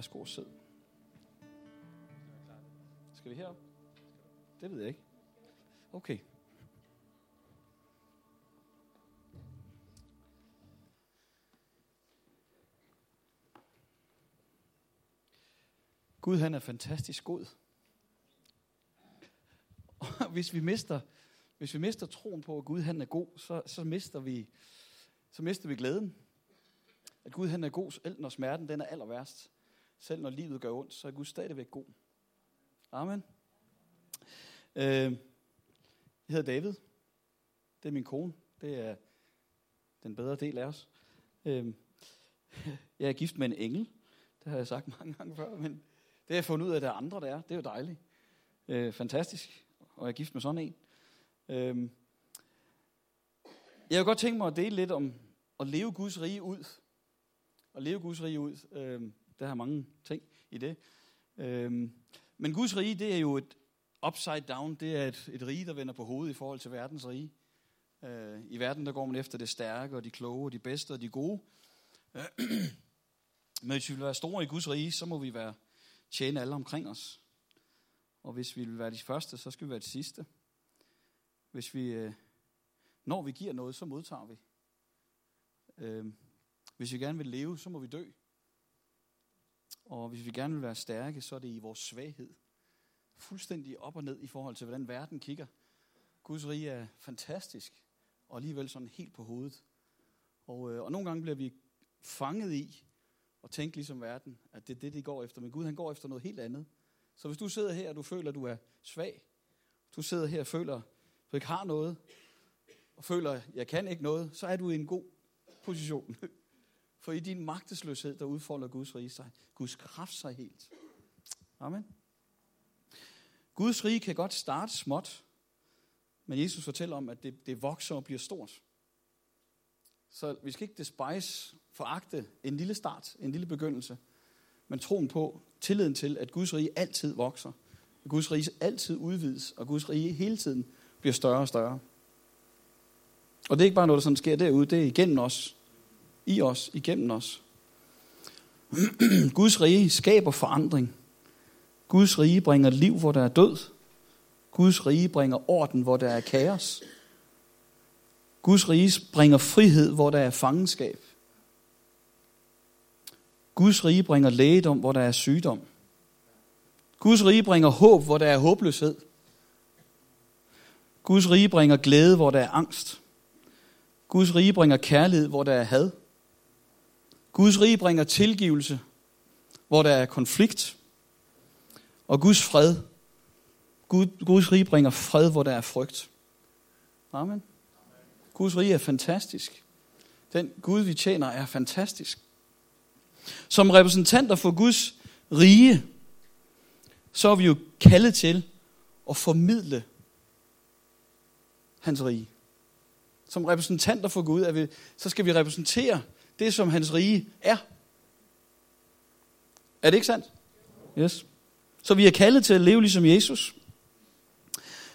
Værsgo, sid. Skal vi herop? Det ved jeg ikke. Okay. Gud han er fantastisk god. Og hvis vi mister, hvis vi mister troen på, at Gud han er god, så, så, mister vi, så mister vi glæden. At Gud han er god, selv når smerten den er aller værst. Selv når livet gør ondt, så er Gud stadigvæk god. Amen. Øh, jeg hedder David. Det er min kone. Det er den bedre del af os. Øh, jeg er gift med en engel. Det har jeg sagt mange gange før, men det har jeg fundet ud af, at der er andre, der er. Det er jo dejligt. Øh, fantastisk. Og jeg er gift med sådan en. Øh, jeg vil godt tænke mig at dele lidt om at leve Guds rige ud. At leve Guds rige ud. Øh, der har mange ting i det. Øhm, men Guds rige, det er jo et upside down. Det er et, et rige, der vender på hovedet i forhold til verdens rige. Øh, I verden, der går man efter det stærke, og de kloge, og de bedste, og de gode. Men hvis vi vil være store i Guds rige, så må vi være tjene alle omkring os. Og hvis vi vil være de første, så skal vi være de sidste. Hvis vi, øh, når vi giver noget, så modtager vi. Øh, hvis vi gerne vil leve, så må vi dø. Og hvis vi gerne vil være stærke, så er det i vores svaghed. Fuldstændig op og ned i forhold til, hvordan verden kigger. Guds rige er fantastisk, og alligevel sådan helt på hovedet. Og, øh, og nogle gange bliver vi fanget i at tænke ligesom verden, at det er det, de går efter. Men Gud, han går efter noget helt andet. Så hvis du sidder her, og du føler, at du er svag, du sidder her og føler, at du ikke har noget, og føler, at jeg kan ikke noget, så er du i en god position. For i din magtesløshed, der udfolder Guds rige sig. Guds kraft sig helt. Amen. Guds rige kan godt starte småt, men Jesus fortæller om, at det, det vokser og bliver stort. Så vi skal ikke despise, foragte en lille start, en lille begyndelse, men troen på, tilliden til, at Guds rige altid vokser, at Guds rige altid udvides, og Guds rige hele tiden bliver større og større. Og det er ikke bare noget, der sådan sker derude, det er igennem os, i os, igennem os. Guds rige skaber forandring. Guds rige bringer liv, hvor der er død. Guds rige bringer orden, hvor der er kaos. Guds rige bringer frihed, hvor der er fangenskab. Guds rige bringer lægedom, hvor der er sygdom. Guds rige bringer håb, hvor der er håbløshed. Guds rige bringer glæde, hvor der er angst. Guds rige bringer kærlighed, hvor der er had. Guds rige bringer tilgivelse, hvor der er konflikt. Og Guds fred. Gud, Guds rige bringer fred, hvor der er frygt. Amen. Guds rige er fantastisk. Den Gud, vi tjener, er fantastisk. Som repræsentanter for Guds rige, så er vi jo kaldet til at formidle hans rige. Som repræsentanter for Gud, er vi, så skal vi repræsentere det, som hans rige er. Er det ikke sandt? Yes. Så vi er kaldet til at leve ligesom Jesus.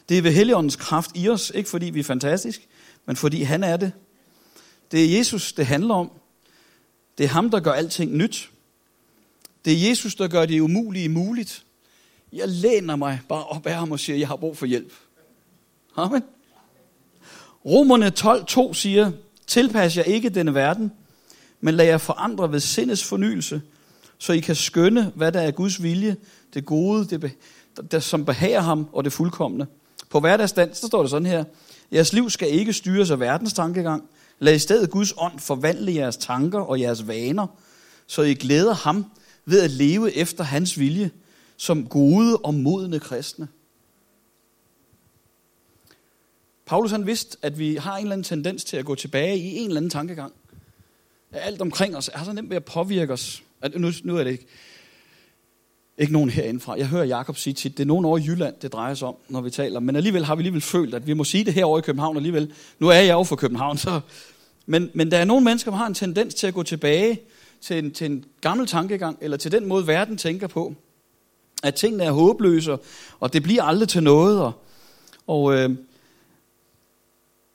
Det er ved Helligåndens kraft i os, ikke fordi vi er fantastiske, men fordi han er det. Det er Jesus, det handler om. Det er ham, der gør alting nyt. Det er Jesus, der gør det umulige muligt. Jeg læner mig bare op af ham og siger, jeg har brug for hjælp. Amen. Romerne 12.2 siger, tilpas jer ikke denne verden, men lad jer forandre ved sindets fornyelse, så I kan skønne, hvad der er Guds vilje, det gode, det, der, som behager ham, og det fuldkommende. På hverdagsstand, så står det sådan her, jeres liv skal ikke styres af verdens tankegang, lad i stedet Guds ånd forvandle jeres tanker og jeres vaner, så I glæder ham ved at leve efter hans vilje, som gode og modne kristne. Paulus han vidste, at vi har en eller anden tendens til at gå tilbage i en eller anden tankegang. At alt omkring os er så nemt ved at påvirke os. At nu, nu er det ikke, ikke nogen herindefra. Jeg hører Jakob sige tit, det er nogen over i Jylland, det drejer sig om, når vi taler. Men alligevel har vi alligevel følt, at vi må sige det her over i København alligevel. Nu er jeg jo fra København, så... Men, men der er nogle mennesker, der har en tendens til at gå tilbage til en, til en gammel tankegang, eller til den måde, verden tænker på. At tingene er håbløse, og det bliver aldrig til noget. Og, og, øh,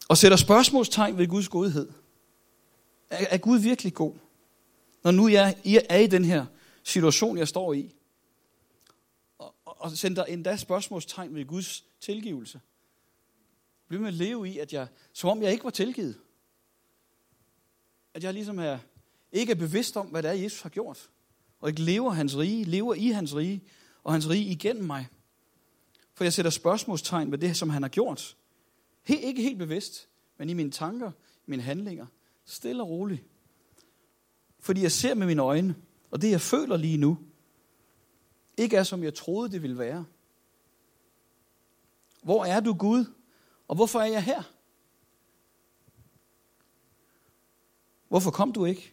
og sætter spørgsmålstegn ved Guds godhed. Er, er Gud virkelig god? Når nu jeg, I er i den her situation, jeg står i. Og, og sender endda spørgsmålstegn ved Guds tilgivelse. bliver med at leve i, at jeg, som om jeg ikke var tilgivet. At jeg ligesom er, ikke er bevidst om, hvad det er, Jesus har gjort. Og ikke lever hans rige, lever i hans rige, og hans rige igennem mig. For jeg sætter spørgsmålstegn ved det, som han har gjort. He, ikke helt bevidst, men i mine tanker, i mine handlinger. Stille og roligt. Fordi jeg ser med mine øjne, og det jeg føler lige nu, ikke er som jeg troede det ville være. Hvor er du Gud? Og hvorfor er jeg her? Hvorfor kom du ikke?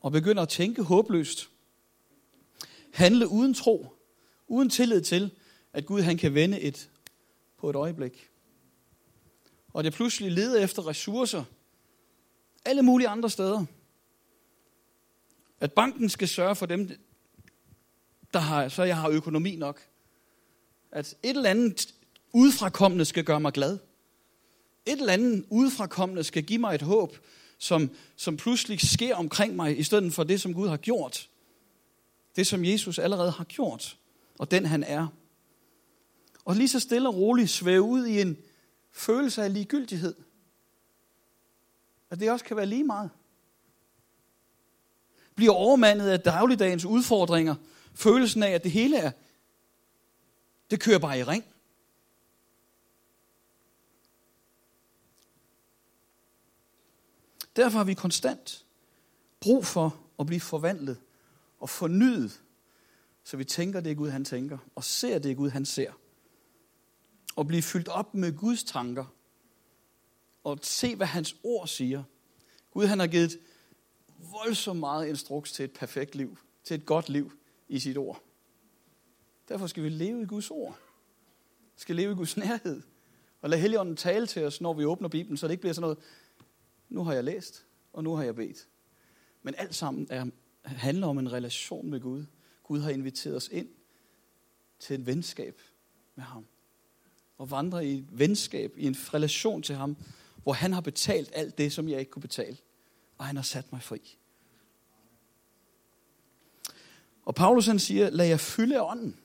Og begynder at tænke håbløst. Handle uden tro. Uden tillid til, at Gud han kan vende et på et øjeblik. Og det pludselig leder efter ressourcer. Alle mulige andre steder. At banken skal sørge for dem, der har, så jeg har økonomi nok. At et eller andet udefrakommende skal gøre mig glad. Et eller andet udefrakommende skal give mig et håb, som, som pludselig sker omkring mig, i stedet for det, som Gud har gjort. Det, som Jesus allerede har gjort, og den han er. Og lige så stille og roligt svæve ud i en følelse af ligegyldighed. At det også kan være lige meget. Bliver overmandet af dagligdagens udfordringer. Følelsen af, at det hele er, det kører bare i ring. Derfor har vi konstant brug for at blive forvandlet og fornyet, så vi tænker det Gud han tænker, og ser det Gud han ser. Og blive fyldt op med Guds tanker, og se hvad hans ord siger. Gud han har givet voldsomt meget instruks til et perfekt liv, til et godt liv i sit ord. Derfor skal vi leve i Guds ord. Vi skal leve i Guds nærhed. Og lade Helligånden tale til os, når vi åbner Bibelen, så det ikke bliver sådan noget, nu har jeg læst, og nu har jeg bedt. Men alt sammen er, handler om en relation med Gud. Gud har inviteret os ind til et venskab med ham. Og vandre i et venskab, i en relation til ham, hvor han har betalt alt det, som jeg ikke kunne betale. Og han har sat mig fri. Og Paulus han siger, lad jer fylde af ånden.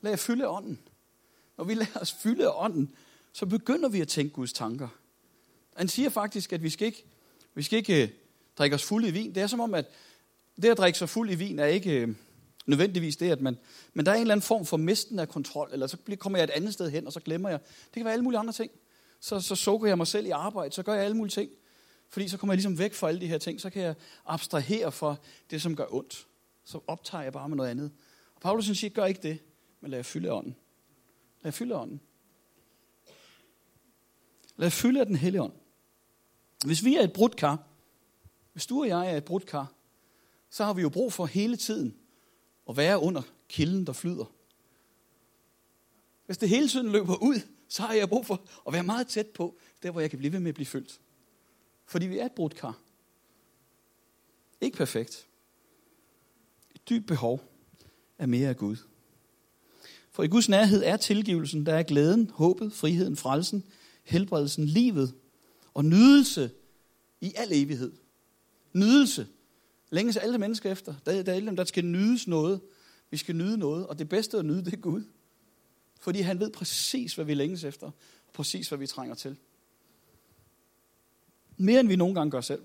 Lad jer fylde af ånden. Når vi lader os fylde af ånden, så begynder vi at tænke Guds tanker. Han siger faktisk, at vi skal ikke, vi skal ikke øh, drikke os fuld i vin. Det er som om, at det at drikke sig fuld i vin er ikke øh, nødvendigvis det, at man... Men der er en eller anden form for misten af kontrol, eller så kommer jeg et andet sted hen, og så glemmer jeg. Det kan være alle mulige andre ting. Så, så sukker jeg mig selv i arbejde, så gør jeg alle mulige ting. Fordi så kommer jeg ligesom væk fra alle de her ting, så kan jeg abstrahere fra det, som gør ondt. Så optager jeg bare med noget andet. Og Paulus siger, gør ikke det, men lad jeg fylde ånden. Lad jeg fylde ånden. Lad jeg fylde af den hellige ånd. Hvis vi er et brudt kar, hvis du og jeg er et brudt kar, så har vi jo brug for hele tiden at være under kilden, der flyder. Hvis det hele tiden løber ud, så har jeg brug for at være meget tæt på, der hvor jeg kan blive ved med at blive fyldt. Fordi vi er et brudt kar. Ikke perfekt. Et dybt behov af mere af Gud. For i Guds nærhed er tilgivelsen, der er glæden, håbet, friheden, frelsen, helbredelsen, livet og nydelse i al evighed. Nydelse. Længes alle mennesker efter. Der, der er alle der skal nydes noget. Vi skal nyde noget, og det bedste at nyde, det er Gud. Fordi han ved præcis, hvad vi længes efter, og præcis, hvad vi trænger til. Mere end vi nogle gange gør selv.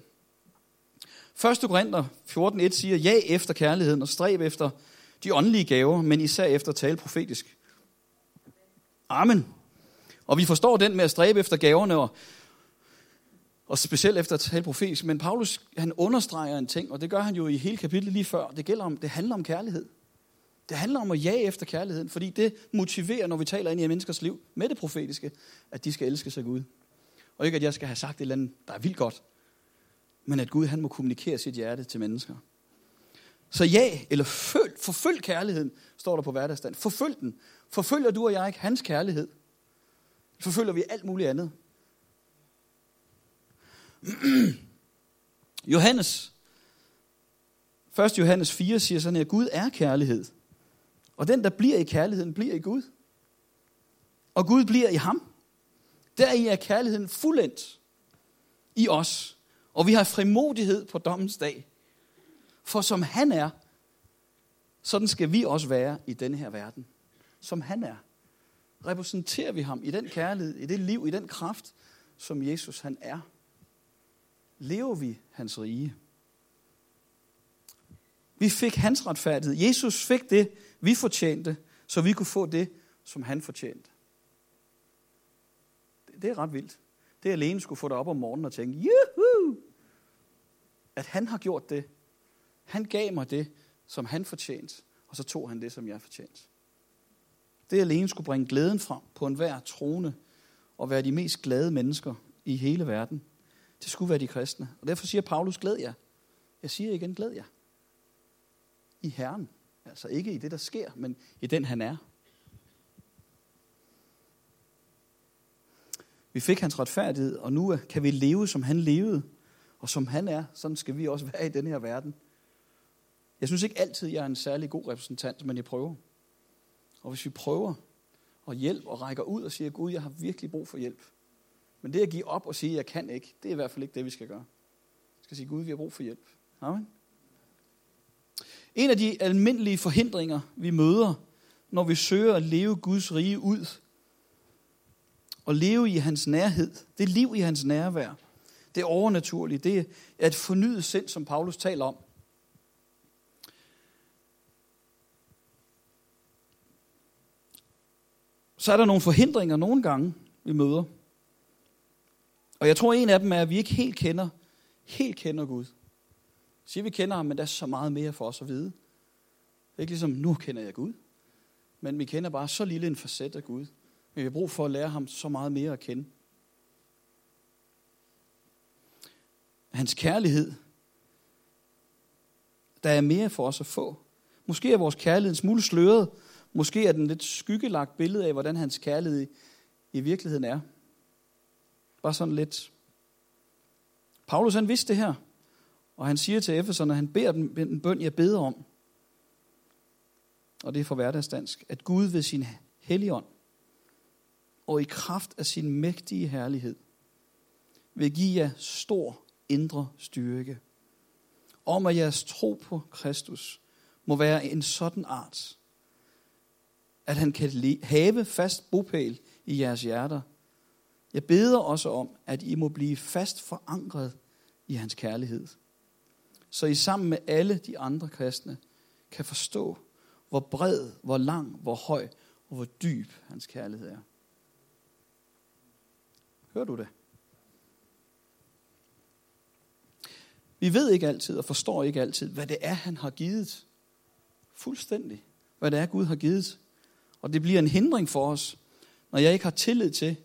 1. Korinther 14.1 siger, ja efter kærligheden og stræb efter de åndelige gaver, men især efter at tale profetisk. Amen. Og vi forstår den med at stræbe efter gaverne og og specielt efter at tale profetisk. Men Paulus, han understreger en ting, og det gør han jo i hele kapitlet lige før. Det, gælder om, det handler om kærlighed. Det handler om at jage efter kærligheden, fordi det motiverer, når vi taler ind i menneskers liv med det profetiske, at de skal elske sig Gud. Og ikke, at jeg skal have sagt et eller andet, der er vildt godt, men at Gud han må kommunikere sit hjerte til mennesker. Så ja, eller følg, forfølg kærligheden, står der på hverdagsstand. Forfølg den. Forfølger du og jeg ikke hans kærlighed? Forfølger vi alt muligt andet? Johannes, 1. Johannes 4 siger sådan at Gud er kærlighed. Og den, der bliver i kærligheden, bliver i Gud. Og Gud bliver i ham. Deri er kærligheden fuldendt i os. Og vi har frimodighed på dommens dag. For som han er, sådan skal vi også være i denne her verden. Som han er. Repræsenterer vi ham i den kærlighed, i det liv, i den kraft, som Jesus han er. Lever vi hans rige. Vi fik hans retfærdighed. Jesus fik det, vi fortjente, så vi kunne få det, som han fortjente. Det er ret vildt. Det alene skulle få dig op om morgenen og tænke, juhu! At han har gjort det. Han gav mig det, som han fortjente, og så tog han det, som jeg fortjente. Det alene skulle bringe glæden frem på enhver trone og være de mest glade mennesker i hele verden. Det skulle være de kristne. Og derfor siger Paulus, glæd jer. Jeg siger igen, glæd jer. I Herren. Altså ikke i det, der sker, men i den, han er. Vi fik hans retfærdighed, og nu kan vi leve, som han levede, og som han er. Sådan skal vi også være i denne her verden. Jeg synes ikke altid, jeg er en særlig god repræsentant, men jeg prøver. Og hvis vi prøver og hjælp og rækker ud og siger, Gud, jeg har virkelig brug for hjælp. Men det at give op og sige, jeg kan ikke, det er i hvert fald ikke det, vi skal gøre. Vi skal sige, Gud, vi har brug for hjælp. Amen. En af de almindelige forhindringer, vi møder, når vi søger at leve Guds rige ud, og leve i hans nærhed, det liv i hans nærvær, det overnaturlige, det er et fornyet sind, som Paulus taler om. Så er der nogle forhindringer nogle gange, vi møder. Og jeg tror, en af dem er, at vi ikke helt kender, helt kender Gud. Siger, vi kender ham, men der er så meget mere for os at vide. Ikke ligesom, nu kender jeg Gud. Men vi kender bare så lille en facet af Gud. Men vi har brug for at lære ham så meget mere at kende. Hans kærlighed, der er mere for os at få. Måske er vores kærlighed en smule sløret. Måske er den lidt skyggelagt billede af, hvordan hans kærlighed i virkeligheden er. Bare sådan lidt. Paulus han vidste det her. Og han siger til Efeserne, han beder dem en bøn, jeg beder om. Og det er for hverdagsdansk. At Gud ved sin helligånd og i kraft af sin mægtige herlighed vil give jer stor indre styrke. Om at jeres tro på Kristus må være en sådan art, at han kan have fast bopæl i jeres hjerter. Jeg beder også om, at I må blive fast forankret i hans kærlighed så I sammen med alle de andre kristne kan forstå, hvor bred, hvor lang, hvor høj og hvor dyb hans kærlighed er. Hører du det? Vi ved ikke altid og forstår ikke altid, hvad det er, han har givet. Fuldstændig. Hvad det er, Gud har givet. Og det bliver en hindring for os, når jeg ikke har tillid til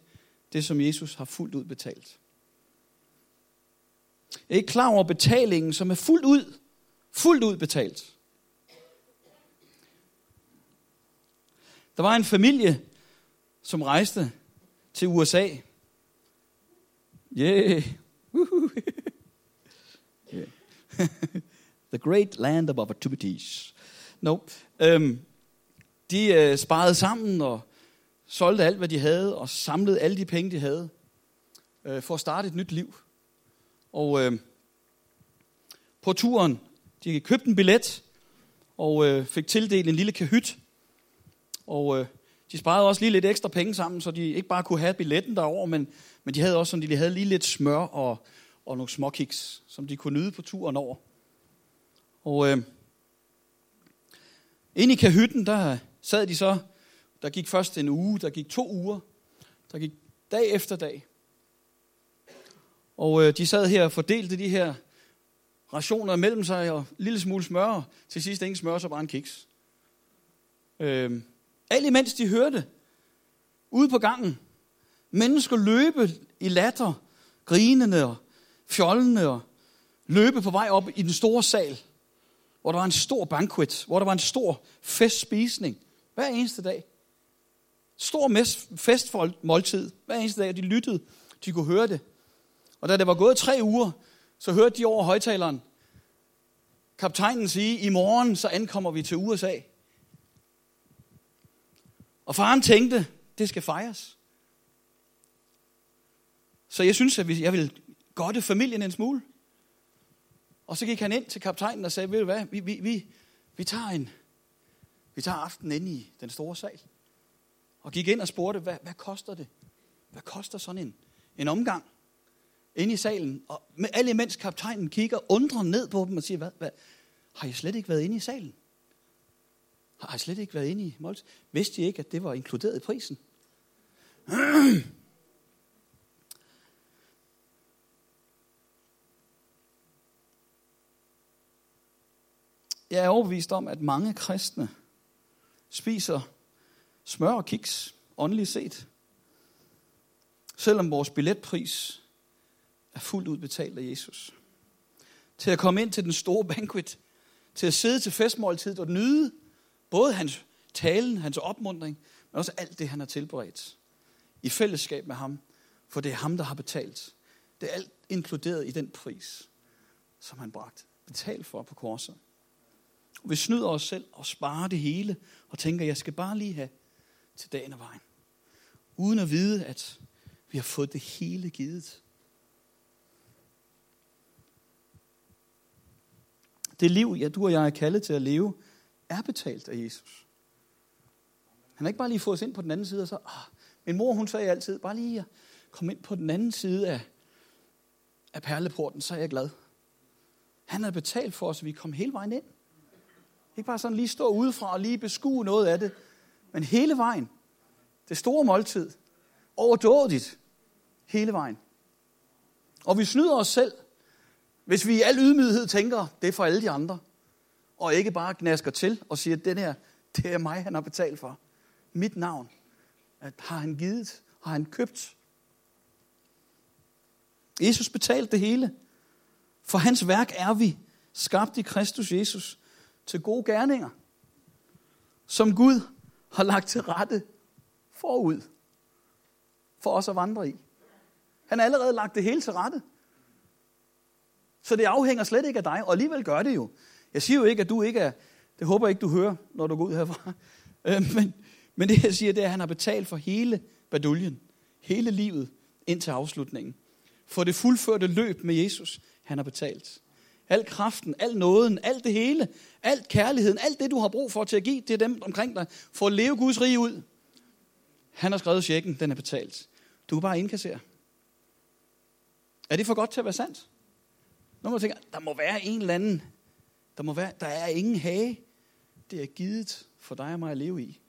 det, som Jesus har fuldt ud betalt er ikke klar over betalingen, som er fuldt ud, fuldt ud betalt. Der var en familie, som rejste til USA. Yeah. yeah. The great land of opportunities. No. Um, de uh, sparede sammen og solgte alt, hvad de havde, og samlede alle de penge, de havde, øh, for at starte et nyt liv. Og øh, på turen, de købte en billet, og øh, fik tildelt en lille kahyt. Og øh, de sparede også lige lidt ekstra penge sammen, så de ikke bare kunne have billetten derover, men, men de havde også sådan, de havde lige lidt smør og, og nogle småkiks, som de kunne nyde på turen over. Og øh, inde i kahytten, der sad de så, der gik først en uge, der gik to uger, der gik dag efter dag. Og øh, de sad her og fordelte de her rationer mellem sig, og en lille smule smør, til sidst ingen smør, så bare en kiks. Øh, alt imens de hørte, ude på gangen, mennesker løbe i latter, grinende og fjollende, og løbe på vej op i den store sal, hvor der var en stor banquet, hvor der var en stor festspisning, hver eneste dag. Stor festmåltid, hver eneste dag, de lyttede, de kunne høre det. Og da det var gået tre uger, så hørte de over højtaleren kaptajnen sige, i morgen så ankommer vi til USA. Og faren tænkte, det skal fejres. Så jeg synes, at jeg vil godte familien en smule. Og så gik han ind til kaptajnen og sagde, ved du hvad, vi, vi, vi, vi tager en, vi tager aftenen ind i den store sal. Og gik ind og spurgte, hvad, hvad koster det? Hvad koster sådan en, en omgang? Inde i salen. Og med alle imens kaptajnen kigger undrer ned på dem og siger, hvad, hvad, har I slet ikke været inde i salen? Har I slet ikke været inde i måltid? Vidste I ikke, at det var inkluderet i prisen? Jeg er overbevist om, at mange kristne spiser smør og kiks, åndeligt set. Selvom vores billetpris er fuldt ud betalt af Jesus. Til at komme ind til den store banquet, til at sidde til festmåltid og nyde både hans talen, hans opmundring, men også alt det, han har tilberedt i fællesskab med ham, for det er ham, der har betalt. Det er alt inkluderet i den pris, som han bragt. Betalt for på korset. Og vi snyder os selv og sparer det hele, og tænker, jeg skal bare lige have til dagen og vejen. Uden at vide, at vi har fået det hele givet. Det liv, ja, du og jeg er kaldet til at leve, er betalt af Jesus. Han har ikke bare lige fået os ind på den anden side, og så, ah, min mor hun sagde altid, bare lige at komme ind på den anden side af, af perleporten, så er jeg glad. Han har betalt for os, at vi kom hele vejen ind. Ikke bare sådan lige stå udefra og lige beskue noget af det, men hele vejen. Det store måltid. Overdådigt. Hele vejen. Og vi snyder os selv, hvis vi i al ydmyghed tænker, det er for alle de andre, og ikke bare gnasker til og siger, at her, det er mig, han har betalt for. Mit navn. At har han givet, har han købt. Jesus betalte det hele. For hans værk er vi, skabt i Kristus Jesus, til gode gerninger, som Gud har lagt til rette forud for os at vandre i. Han har allerede lagt det hele til rette. Så det afhænger slet ikke af dig, og alligevel gør det jo. Jeg siger jo ikke, at du ikke er, det håber jeg ikke, du hører, når du går ud herfra. Øh, men, men det jeg siger, det er, at han har betalt for hele baduljen, hele livet ind til afslutningen. For det fuldførte løb med Jesus, han har betalt. Al kraften, al nåden, alt det hele, alt kærligheden, alt det, du har brug for til at give til dem omkring dig, for at leve Guds rige ud. Han har skrevet checken, den er betalt. Du kan bare indkassere. Er det for godt til at være sandt? Når man tænker, der må være en eller anden, der, må være, der er ingen hage. Det er givet for dig og mig at leve i.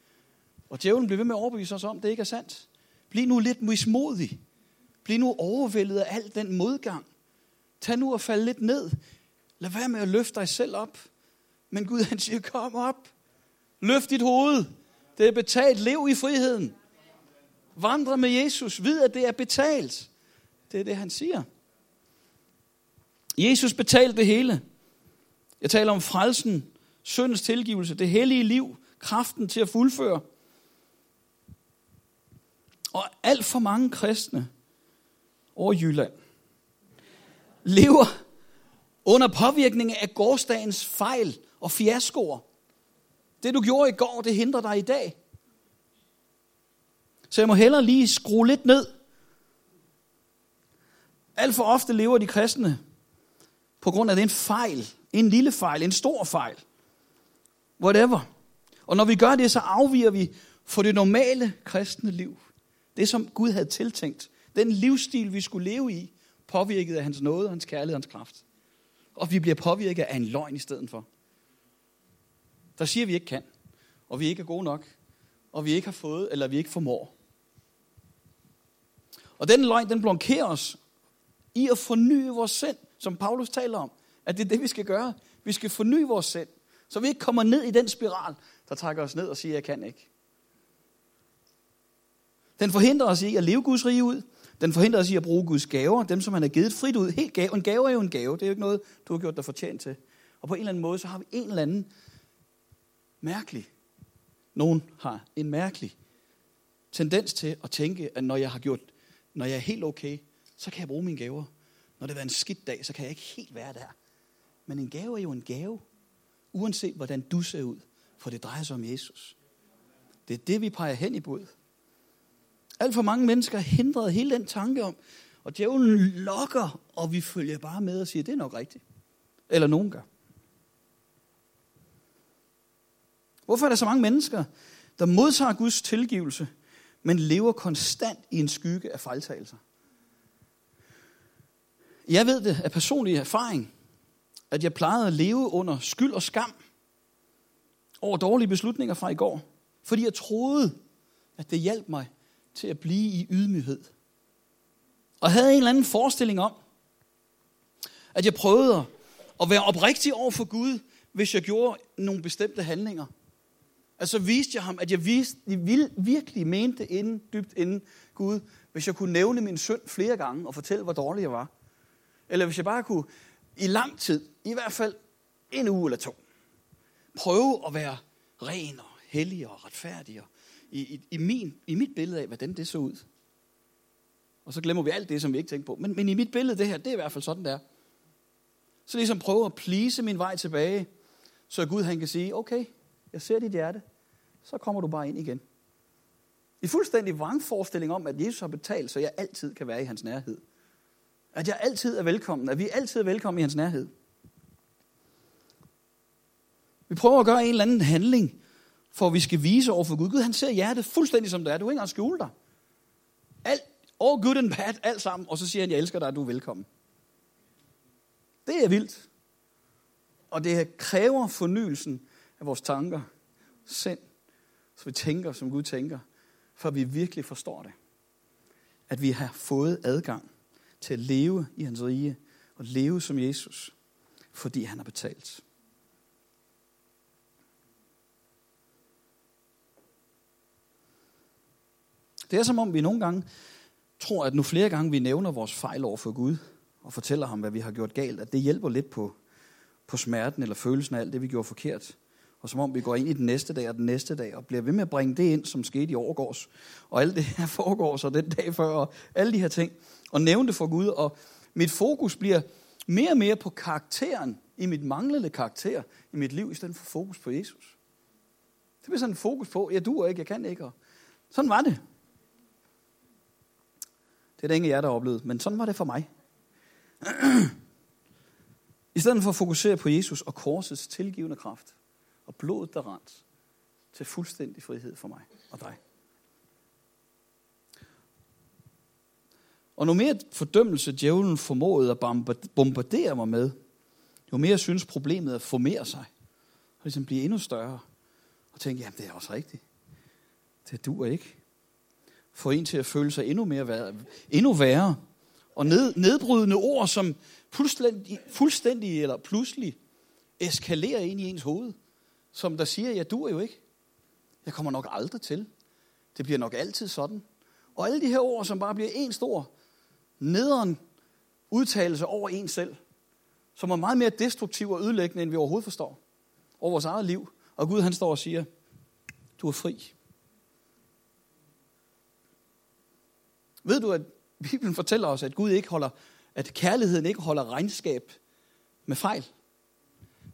Og djævlen bliver ved med at overbevise os om, at det ikke er sandt. Bliv nu lidt mismodig. Bliv nu overvældet af al den modgang. Tag nu og fald lidt ned. Lad være med at løfte dig selv op. Men Gud han siger, kom op. Løft dit hoved. Det er betalt. Lev i friheden. Vandre med Jesus. Vid, at det er betalt. Det er det, han siger. Jesus betalte det hele. Jeg taler om frelsen, syndens tilgivelse, det hellige liv, kraften til at fuldføre. Og alt for mange kristne over Jylland lever under påvirkning af gårdsdagens fejl og fiaskoer. Det du gjorde i går, det hindrer dig i dag. Så jeg må hellere lige skrue lidt ned. Alt for ofte lever de kristne på grund af den fejl. En lille fejl, en stor fejl. Whatever. Og når vi gør det, så afviger vi for det normale kristne liv. Det, som Gud havde tiltænkt. Den livsstil, vi skulle leve i, påvirket af hans nåde, hans kærlighed, hans kraft. Og vi bliver påvirket af en løgn i stedet for. Der siger, at vi ikke kan, og vi ikke er gode nok, og vi ikke har fået, eller vi ikke formår. Og den løgn, den blokerer os i at forny vores sind, som Paulus taler om. At det er det, vi skal gøre. Vi skal forny vores sind, så vi ikke kommer ned i den spiral, der trækker os ned og siger, jeg kan ikke. Den forhindrer os i at leve Guds rige ud. Den forhindrer os i at bruge Guds gaver, dem som han har givet frit ud. Helt gave. En gave er jo en gave. Det er jo ikke noget, du har gjort dig fortjent til. Og på en eller anden måde, så har vi en eller anden mærkelig, nogen har en mærkelig tendens til at tænke, at når jeg har gjort, når jeg er helt okay, så kan jeg bruge mine gaver. Når det er en skidt dag, så kan jeg ikke helt være der. Men en gave er jo en gave, uanset hvordan du ser ud, for det drejer sig om Jesus. Det er det, vi peger hen i bud. Alt for mange mennesker hindrede hele den tanke om, og djævlen lokker, og vi følger bare med og siger, det er nok rigtigt. Eller nogen gør. Hvorfor er der så mange mennesker, der modtager Guds tilgivelse, men lever konstant i en skygge af fejltagelser? Jeg ved det af personlig erfaring, at jeg plejede at leve under skyld og skam over dårlige beslutninger fra i går, fordi jeg troede, at det hjalp mig til at blive i ydmyghed. Og havde en eller anden forestilling om, at jeg prøvede at være oprigtig over for Gud, hvis jeg gjorde nogle bestemte handlinger. Altså viste jeg ham, at jeg viste, jeg virkelig mente inden, dybt inden Gud, hvis jeg kunne nævne min synd flere gange og fortælle, hvor dårlig jeg var. Eller hvis jeg bare kunne i lang tid, i hvert fald en uge eller to, prøve at være ren og hellig og retfærdig og i, i, i, min, i mit billede af, hvordan det så ud. Og så glemmer vi alt det, som vi ikke tænker på. Men, men i mit billede, det her, det er i hvert fald sådan, der. Så ligesom prøve at plise min vej tilbage, så Gud han kan sige, okay, jeg ser dit hjerte, så kommer du bare ind igen. I fuldstændig vrangforestilling om, at Jesus har betalt, så jeg altid kan være i hans nærhed. At jeg altid er velkommen, at vi altid er velkommen i hans nærhed. Vi prøver at gøre en eller anden handling, for at vi skal vise over for Gud. Gud, han ser hjertet fuldstændig som det er. Du er ikke engang skjule dig. Alt, all good and bad, alt sammen. Og så siger han, jeg elsker dig, og du er velkommen. Det er vildt. Og det kræver fornyelsen af vores tanker, sind, så vi tænker, som Gud tænker, for vi virkelig forstår det. At vi har fået adgang til at leve i hans rige, og leve som Jesus, fordi han har betalt. Det er som om, vi nogle gange tror, at nu flere gange vi nævner vores fejl over for Gud, og fortæller ham, hvad vi har gjort galt, at det hjælper lidt på, på smerten eller følelsen af alt det, vi gjorde forkert. Og som om vi går ind i den næste dag og den næste dag, og bliver ved med at bringe det ind, som skete i overgårs. Og alt det her foregår så den dag før, og alle de her ting. Og nævne det for Gud, og mit fokus bliver mere og mere på karakteren, i mit manglende karakter i mit liv, i stedet for fokus på Jesus. Det bliver sådan en fokus på, jeg duer ikke, jeg kan ikke. Og sådan var det. Det er der ingen af jer, der har oplevet, men sådan var det for mig. I stedet for at fokusere på Jesus og korsets tilgivende kraft, og blodet, der rent, til fuldstændig frihed for mig og dig. Og nu mere fordømmelse djævlen formåede at bombardere mig med, jo mere synes problemet at formere sig, og ligesom blive endnu større, og tænke, jamen det er også rigtigt. Det duer ikke. Få en til at føle sig endnu, mere værre, endnu værre, og ned, nedbrydende ord, som fuldstændig, fuldstændig eller pludselig eskalerer ind i ens hoved, som der siger, jeg dur jo ikke. Jeg kommer nok aldrig til. Det bliver nok altid sådan. Og alle de her ord, som bare bliver en stor nederen udtalelse over en selv, som er meget mere destruktiv og ødelæggende, end vi overhovedet forstår, over vores eget liv. Og Gud han står og siger, du er fri. Ved du, at Bibelen fortæller os, at Gud ikke holder, at kærligheden ikke holder regnskab med fejl?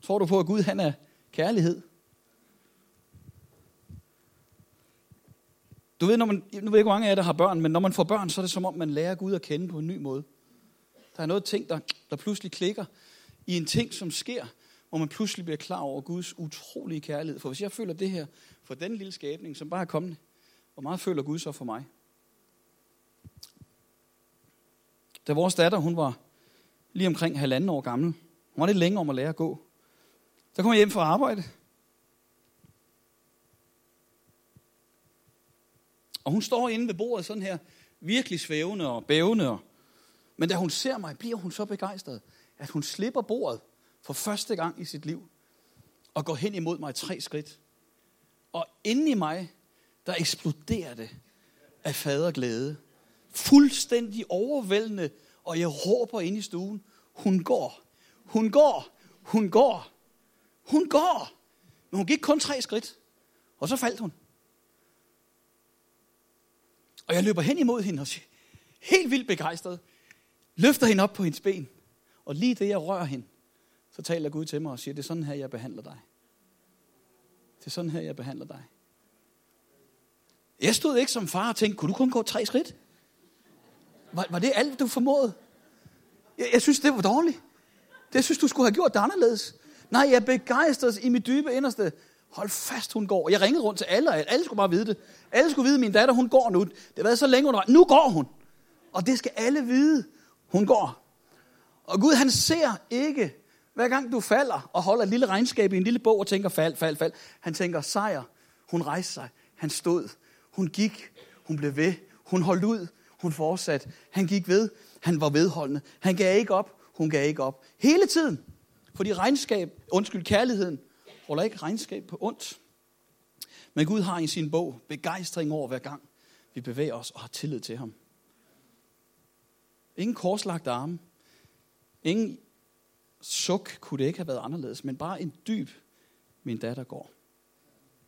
Tror du på, at Gud han er kærlighed? Du ved, når man, nu ved jeg ikke, hvor mange af jer, der har børn, men når man får børn, så er det som om, man lærer Gud at kende på en ny måde. Der er noget ting, der, der pludselig klikker i en ting, som sker, hvor man pludselig bliver klar over Guds utrolige kærlighed. For hvis jeg føler det her for den lille skabning, som bare er kommet, hvor meget føler Gud så for mig? Da vores datter, hun var lige omkring halvanden år gammel, hun var lidt længere om at lære at gå, der kom jeg hjem fra arbejde, Og hun står inde ved bordet sådan her, virkelig svævende og bævende. Men da hun ser mig, bliver hun så begejstret, at hun slipper bordet for første gang i sit liv og går hen imod mig tre skridt. Og inde i mig, der eksploderer det af faderglæde. Fuldstændig overvældende, og jeg råber ind i stuen, hun går, hun går, hun går, hun går. Men hun gik kun tre skridt, og så faldt hun. Og jeg løber hen imod hende og siger, helt vildt begejstret, løfter hende op på hendes ben. Og lige det, jeg rører hende, så taler Gud til mig og siger, det er sådan her, jeg behandler dig. Det er sådan her, jeg behandler dig. Jeg stod ikke som far og tænkte, kunne du kun gå tre skridt? Var, var det alt, du formåede? Jeg, jeg synes, det var dårligt. Det synes du skulle have gjort det anderledes. Nej, jeg begejstres i mit dybe inderste. Hold fast, hun går. Jeg ringede rundt til alle, og alle skulle bare vide det. Alle skulle vide, at min datter, hun går nu. Det har været så længe hun Nu går hun. Og det skal alle vide. Hun går. Og Gud, han ser ikke, hver gang du falder og holder et lille regnskab i en lille bog og tænker fald, fald, fald. Han tænker sejr. Hun rejste sig. Han stod. Hun gik. Hun blev ved. Hun holdt ud. Hun fortsatte. Han gik ved. Han var vedholdende. Han gav ikke op. Hun gav ikke op. Hele tiden. Fordi regnskab, undskyld, kærligheden, holder ikke regnskab på ondt. Men Gud har i sin bog begejstring over hver gang, vi bevæger os og har tillid til ham. Ingen korslagt arme. Ingen suk kunne det ikke have været anderledes, men bare en dyb, min datter går.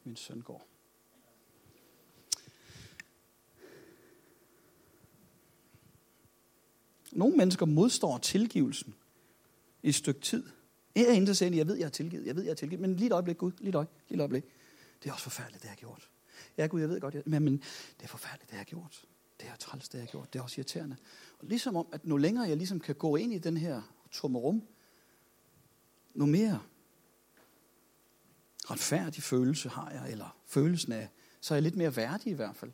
Min søn går. Nogle mennesker modstår tilgivelsen i et stykke tid. Jeg er ikke jeg ved, jeg har tilgivet, jeg ved, jeg har tilgivet, men lige et øjeblik, Gud, lige et øjeblik, lige et øjeblik. Det er også forfærdeligt, det jeg har gjort. Ja, Gud, jeg ved godt, jeg, men, men det er forfærdeligt, det jeg har gjort. Det er træls, det jeg har gjort. Det er også irriterende. Og ligesom om, at nu længere jeg ligesom kan gå ind i den her tomme rum, nu mere retfærdig følelse har jeg, eller følelsen af, så er jeg lidt mere værdig i hvert fald.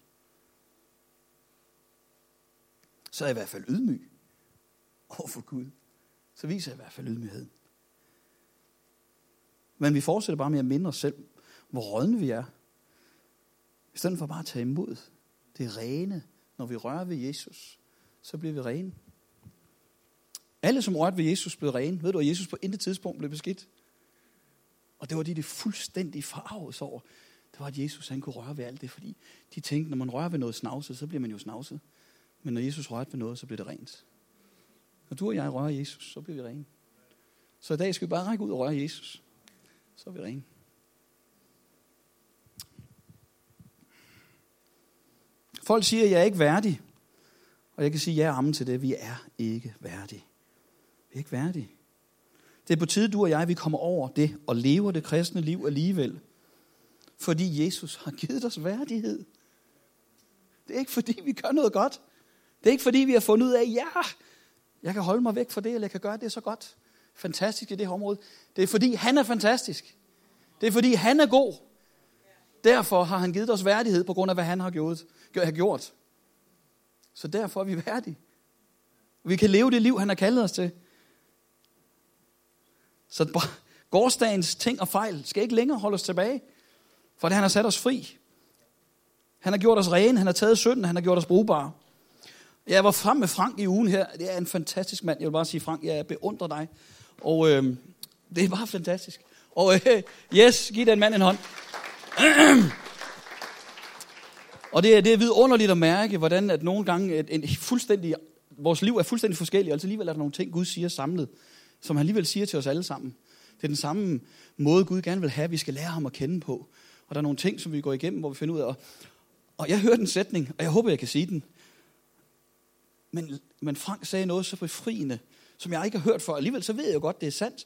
Så er jeg i hvert fald ydmyg overfor Gud. Så viser jeg i hvert fald ydmygheden. Men vi fortsætter bare med at minde os selv, hvor rådne vi er. I stedet for bare at tage imod det rene, når vi rører ved Jesus, så bliver vi rene. Alle, som rørte ved Jesus, blev rene. Ved du, at Jesus på intet tidspunkt blev beskidt? Og det var de, det fuldstændig forarvet over. Det var, at Jesus han kunne røre ved alt det, fordi de tænkte, når man rører ved noget snavset, så bliver man jo snavset. Men når Jesus rørte ved noget, så bliver det rent. Når du og jeg rører Jesus, så bliver vi rene. Så i dag skal vi bare række ud og røre Jesus. Så er vi rene. Folk siger, at jeg er ikke værdig. Og jeg kan sige ja amen til det. Vi er ikke værdige. Vi er ikke værdige. Det er på tide, du og jeg, vi kommer over det og lever det kristne liv alligevel. Fordi Jesus har givet os værdighed. Det er ikke fordi, vi gør noget godt. Det er ikke fordi, vi har fundet ud af, ja, jeg kan holde mig væk fra det, eller jeg kan gøre det så godt. Fantastisk i det her område. Det er fordi, han er fantastisk. Det er fordi, han er god. Derfor har han givet os værdighed på grund af, hvad han har gjort. Har gjort. Så derfor er vi værdige. Vi kan leve det liv, han har kaldet os til. Så gårdsdagens ting og fejl skal ikke længere holde os tilbage, for det han har sat os fri. Han har gjort os rene, han har taget synden, han har gjort os brugbare. Jeg var frem med Frank i ugen her. Det er en fantastisk mand. Jeg vil bare sige, Frank, jeg beundrer dig. Og øh, det er bare fantastisk. Og øh, yes, giv den mand en hånd. Og det er, det er vidunderligt at mærke, hvordan at nogle gange et, en fuldstændig, vores liv er fuldstændig forskellige, altså alligevel er der nogle ting, Gud siger samlet, som han alligevel siger til os alle sammen. Det er den samme måde, Gud gerne vil have, at vi skal lære ham at kende på. Og der er nogle ting, som vi går igennem, hvor vi finder ud af. Og, og jeg hørte en sætning, og jeg håber, jeg kan sige den. Men, men Frank sagde noget så befriende, som jeg ikke har hørt før. Alligevel så ved jeg godt, det er sandt.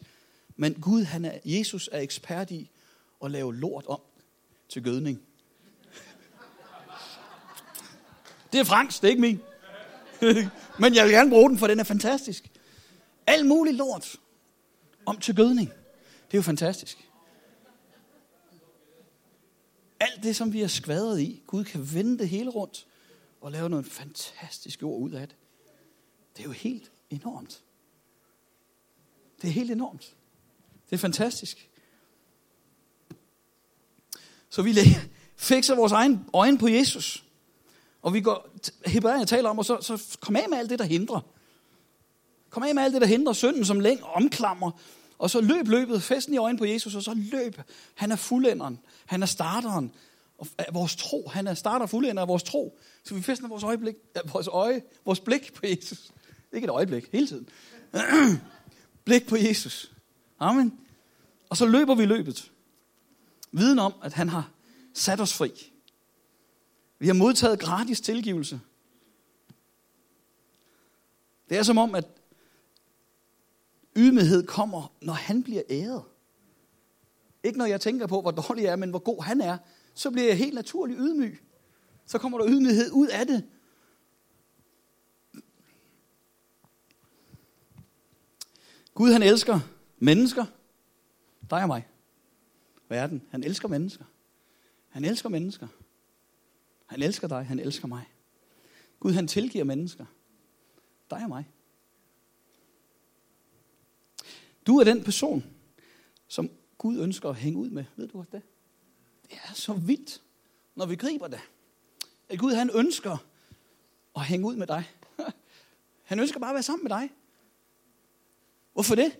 Men Gud, han er, Jesus er ekspert i at lave lort om til gødning. Det er Franks, det er ikke min. Men jeg vil gerne bruge den, for den er fantastisk. Alt muligt lort om til gødning. Det er jo fantastisk. Alt det, som vi er skvadret i, Gud kan vende det hele rundt og lave noget fantastisk ord ud af det. Det er jo helt enormt. Det er helt enormt. Det er fantastisk. Så vi fikser vores egen øjne på Jesus. Og vi går, Hebræerne taler om, og så, så kom af med alt det, der hindrer. Kom af med alt det, der hindrer synden, som længe omklamrer. Og så løb løbet, festen i øjnene på Jesus, og så løb. Han er fuldenderen. Han er starteren. Og vores tro, han er starter og fuldender af vores tro. Så vi fester vores, øjeblik, vores, øje, vores blik på Jesus. Ikke et øjeblik, hele tiden. blik på Jesus. Amen. Og så løber vi løbet. Viden om, at han har sat os fri. Vi har modtaget gratis tilgivelse. Det er som om, at ydmyghed kommer, når han bliver æret. Ikke når jeg tænker på, hvor dårlig jeg er, men hvor god han er. Så bliver jeg helt naturligt ydmyg. Så kommer der ydmyghed ud af det. Gud han elsker mennesker, dig og mig. Verden, han elsker mennesker. Han elsker mennesker. Han elsker dig, han elsker mig. Gud han tilgiver mennesker. Dig og mig. Du er den person, som Gud ønsker at hænge ud med. Ved du også Det er så vildt, når vi griber det. At Gud han ønsker at hænge ud med dig. Han ønsker bare at være sammen med dig. Hvorfor det?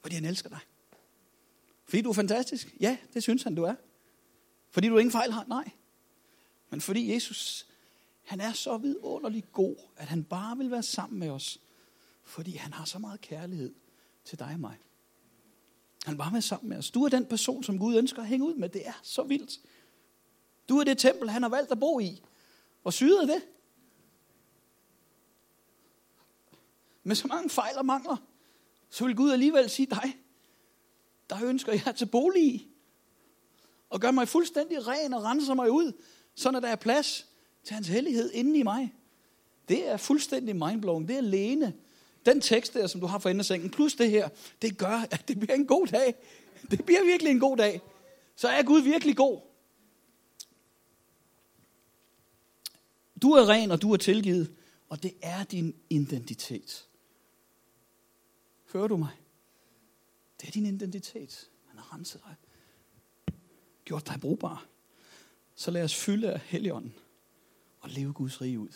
Fordi han elsker dig. Fordi du er fantastisk? Ja, det synes han, du er. Fordi du ingen fejl har? Nej. Men fordi Jesus, han er så vidunderligt god, at han bare vil være sammen med os. Fordi han har så meget kærlighed til dig og mig. Han var med sammen med os. Du er den person, som Gud ønsker at hænge ud med. Det er så vildt. Du er det tempel, han har valgt at bo i. Hvor syret er det? Med så mange fejl og mangler, så vil Gud alligevel sige dig, der ønsker jeg til bolig i. Og gør mig fuldstændig ren og renser mig ud, så når der er plads til hans hellighed inde i mig. Det er fuldstændig mindblowing. Det er alene. Den tekst der, som du har for sengen, plus det her, det gør, at det bliver en god dag. Det bliver virkelig en god dag. Så er Gud virkelig god. Du er ren, og du er tilgivet, og det er din identitet. Hører du mig? Det er din identitet. Han har renset dig. Gjort dig brugbar. Så lad os fylde af Helligånden og leve Guds rige ud.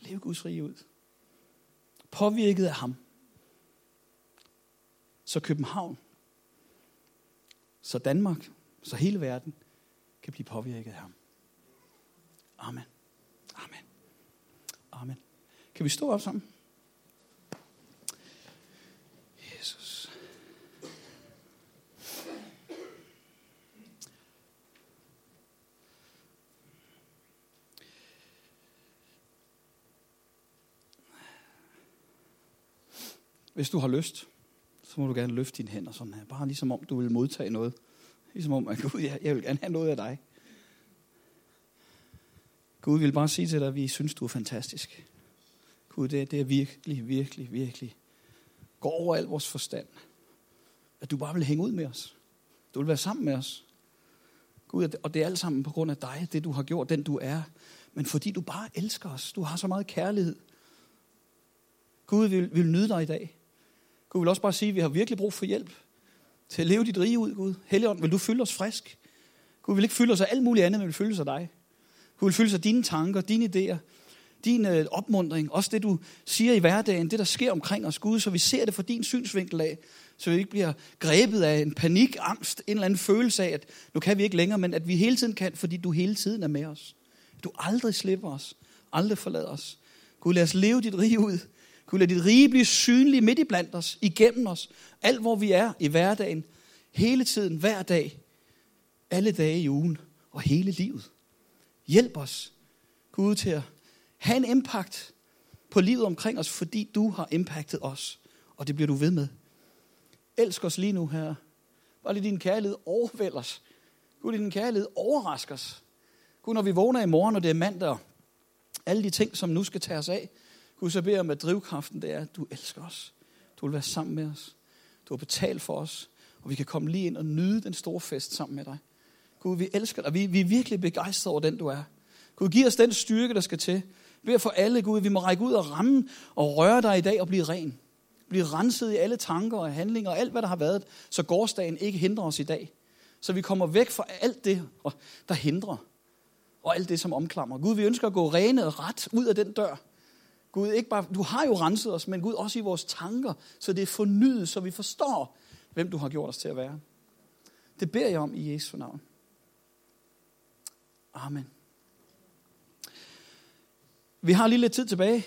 Leve Guds rige ud. Påvirket af ham. Så København, så Danmark, så hele verden kan blive påvirket af ham. Amen. Amen. Amen. Kan vi stå op sammen? Jesus. Hvis du har lyst, så må du gerne løfte dine hænder sådan her. Bare ligesom om du vil modtage noget. Ligesom om, at Gud, jeg, jeg vil gerne have noget af dig. Gud vil bare sige til dig, at vi synes, du er fantastisk. Gud, det, det er virkelig, virkelig, virkelig. Går over al vores forstand. At du bare vil hænge ud med os. Du vil være sammen med os. Gud, og det er alt sammen på grund af dig, det du har gjort, den du er. Men fordi du bare elsker os. Du har så meget kærlighed. Gud vil, vil nyde dig i dag. Gud vi også bare sige, at vi har virkelig brug for hjælp til at leve dit rige ud, Gud. Helligånd, vil du fylde os frisk? Gud vil ikke fylde os af alt muligt andet, men vil fylde os af dig. Gud vil fylde os af dine tanker, dine idéer, din øh, opmundring, også det du siger i hverdagen, det der sker omkring os, Gud, så vi ser det fra din synsvinkel af, så vi ikke bliver grebet af en panik, angst, en eller anden følelse af, at nu kan vi ikke længere, men at vi hele tiden kan, fordi du hele tiden er med os. Du aldrig slipper os, aldrig forlader os. Gud, lad os leve dit rige ud. Gud, lad dit rige blive synligt midt i blandt os, igennem os, alt hvor vi er i hverdagen, hele tiden, hver dag, alle dage i ugen og hele livet. Hjælp os, Gud, til at have en impact på livet omkring os, fordi du har impactet os. Og det bliver du ved med. Elsk os lige nu, her. Bare lige din kærlighed overvælder os. Gud, din kærlighed overrasker os. Gud, når vi vågner i morgen, og det er mandag, alle de ting, som nu skal tage os af, Gud, så beder jeg om, at drivkraften det er, at du elsker os. Du vil være sammen med os. Du har betalt for os, og vi kan komme lige ind og nyde den store fest sammen med dig. Gud, vi elsker dig. Vi, vi er virkelig begejstrede over den, du er. Gud, giv os den styrke, der skal til. Bed for alle, Gud, vi må række ud og ramme og røre dig i dag og blive ren. Blive renset i alle tanker og handlinger og alt, hvad der har været, så gårdsdagen ikke hindrer os i dag. Så vi kommer væk fra alt det, der hindrer, og alt det, som omklamrer. Gud, vi ønsker at gå rene og ret ud af den dør. Gud, ikke bare, du har jo renset os, men Gud også i vores tanker, så det er fornyet, så vi forstår, hvem du har gjort os til at være. Det beder jeg om i Jesu navn. Amen. Vi har lige lidt tid tilbage,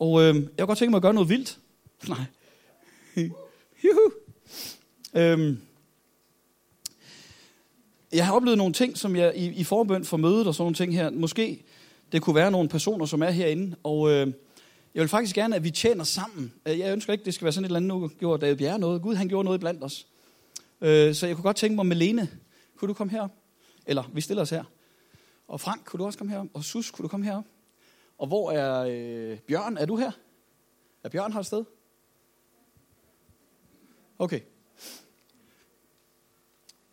og øh, jeg kunne godt tænke mig at gøre noget vildt. Nej. Juhu. Øhm. Jeg har oplevet nogle ting, som jeg i, i forbøn for mødet og sådan nogle ting her, måske det kunne være nogle personer, som er herinde, og øh, jeg vil faktisk gerne, at vi tjener sammen. Øh, jeg ønsker ikke, at det skal være sådan et eller andet, nu gjorde David Bjerre noget. Gud, han gjorde noget blandt os. Øh, så jeg kunne godt tænke mig, Melene, kunne du komme herop? Eller, vi stiller os her. Og Frank, kunne du også komme her? Og Sus, kunne du komme herop? Og hvor er øh, Bjørn? Er du her? Er Bjørn her sted? Okay.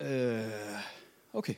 Øh, okay.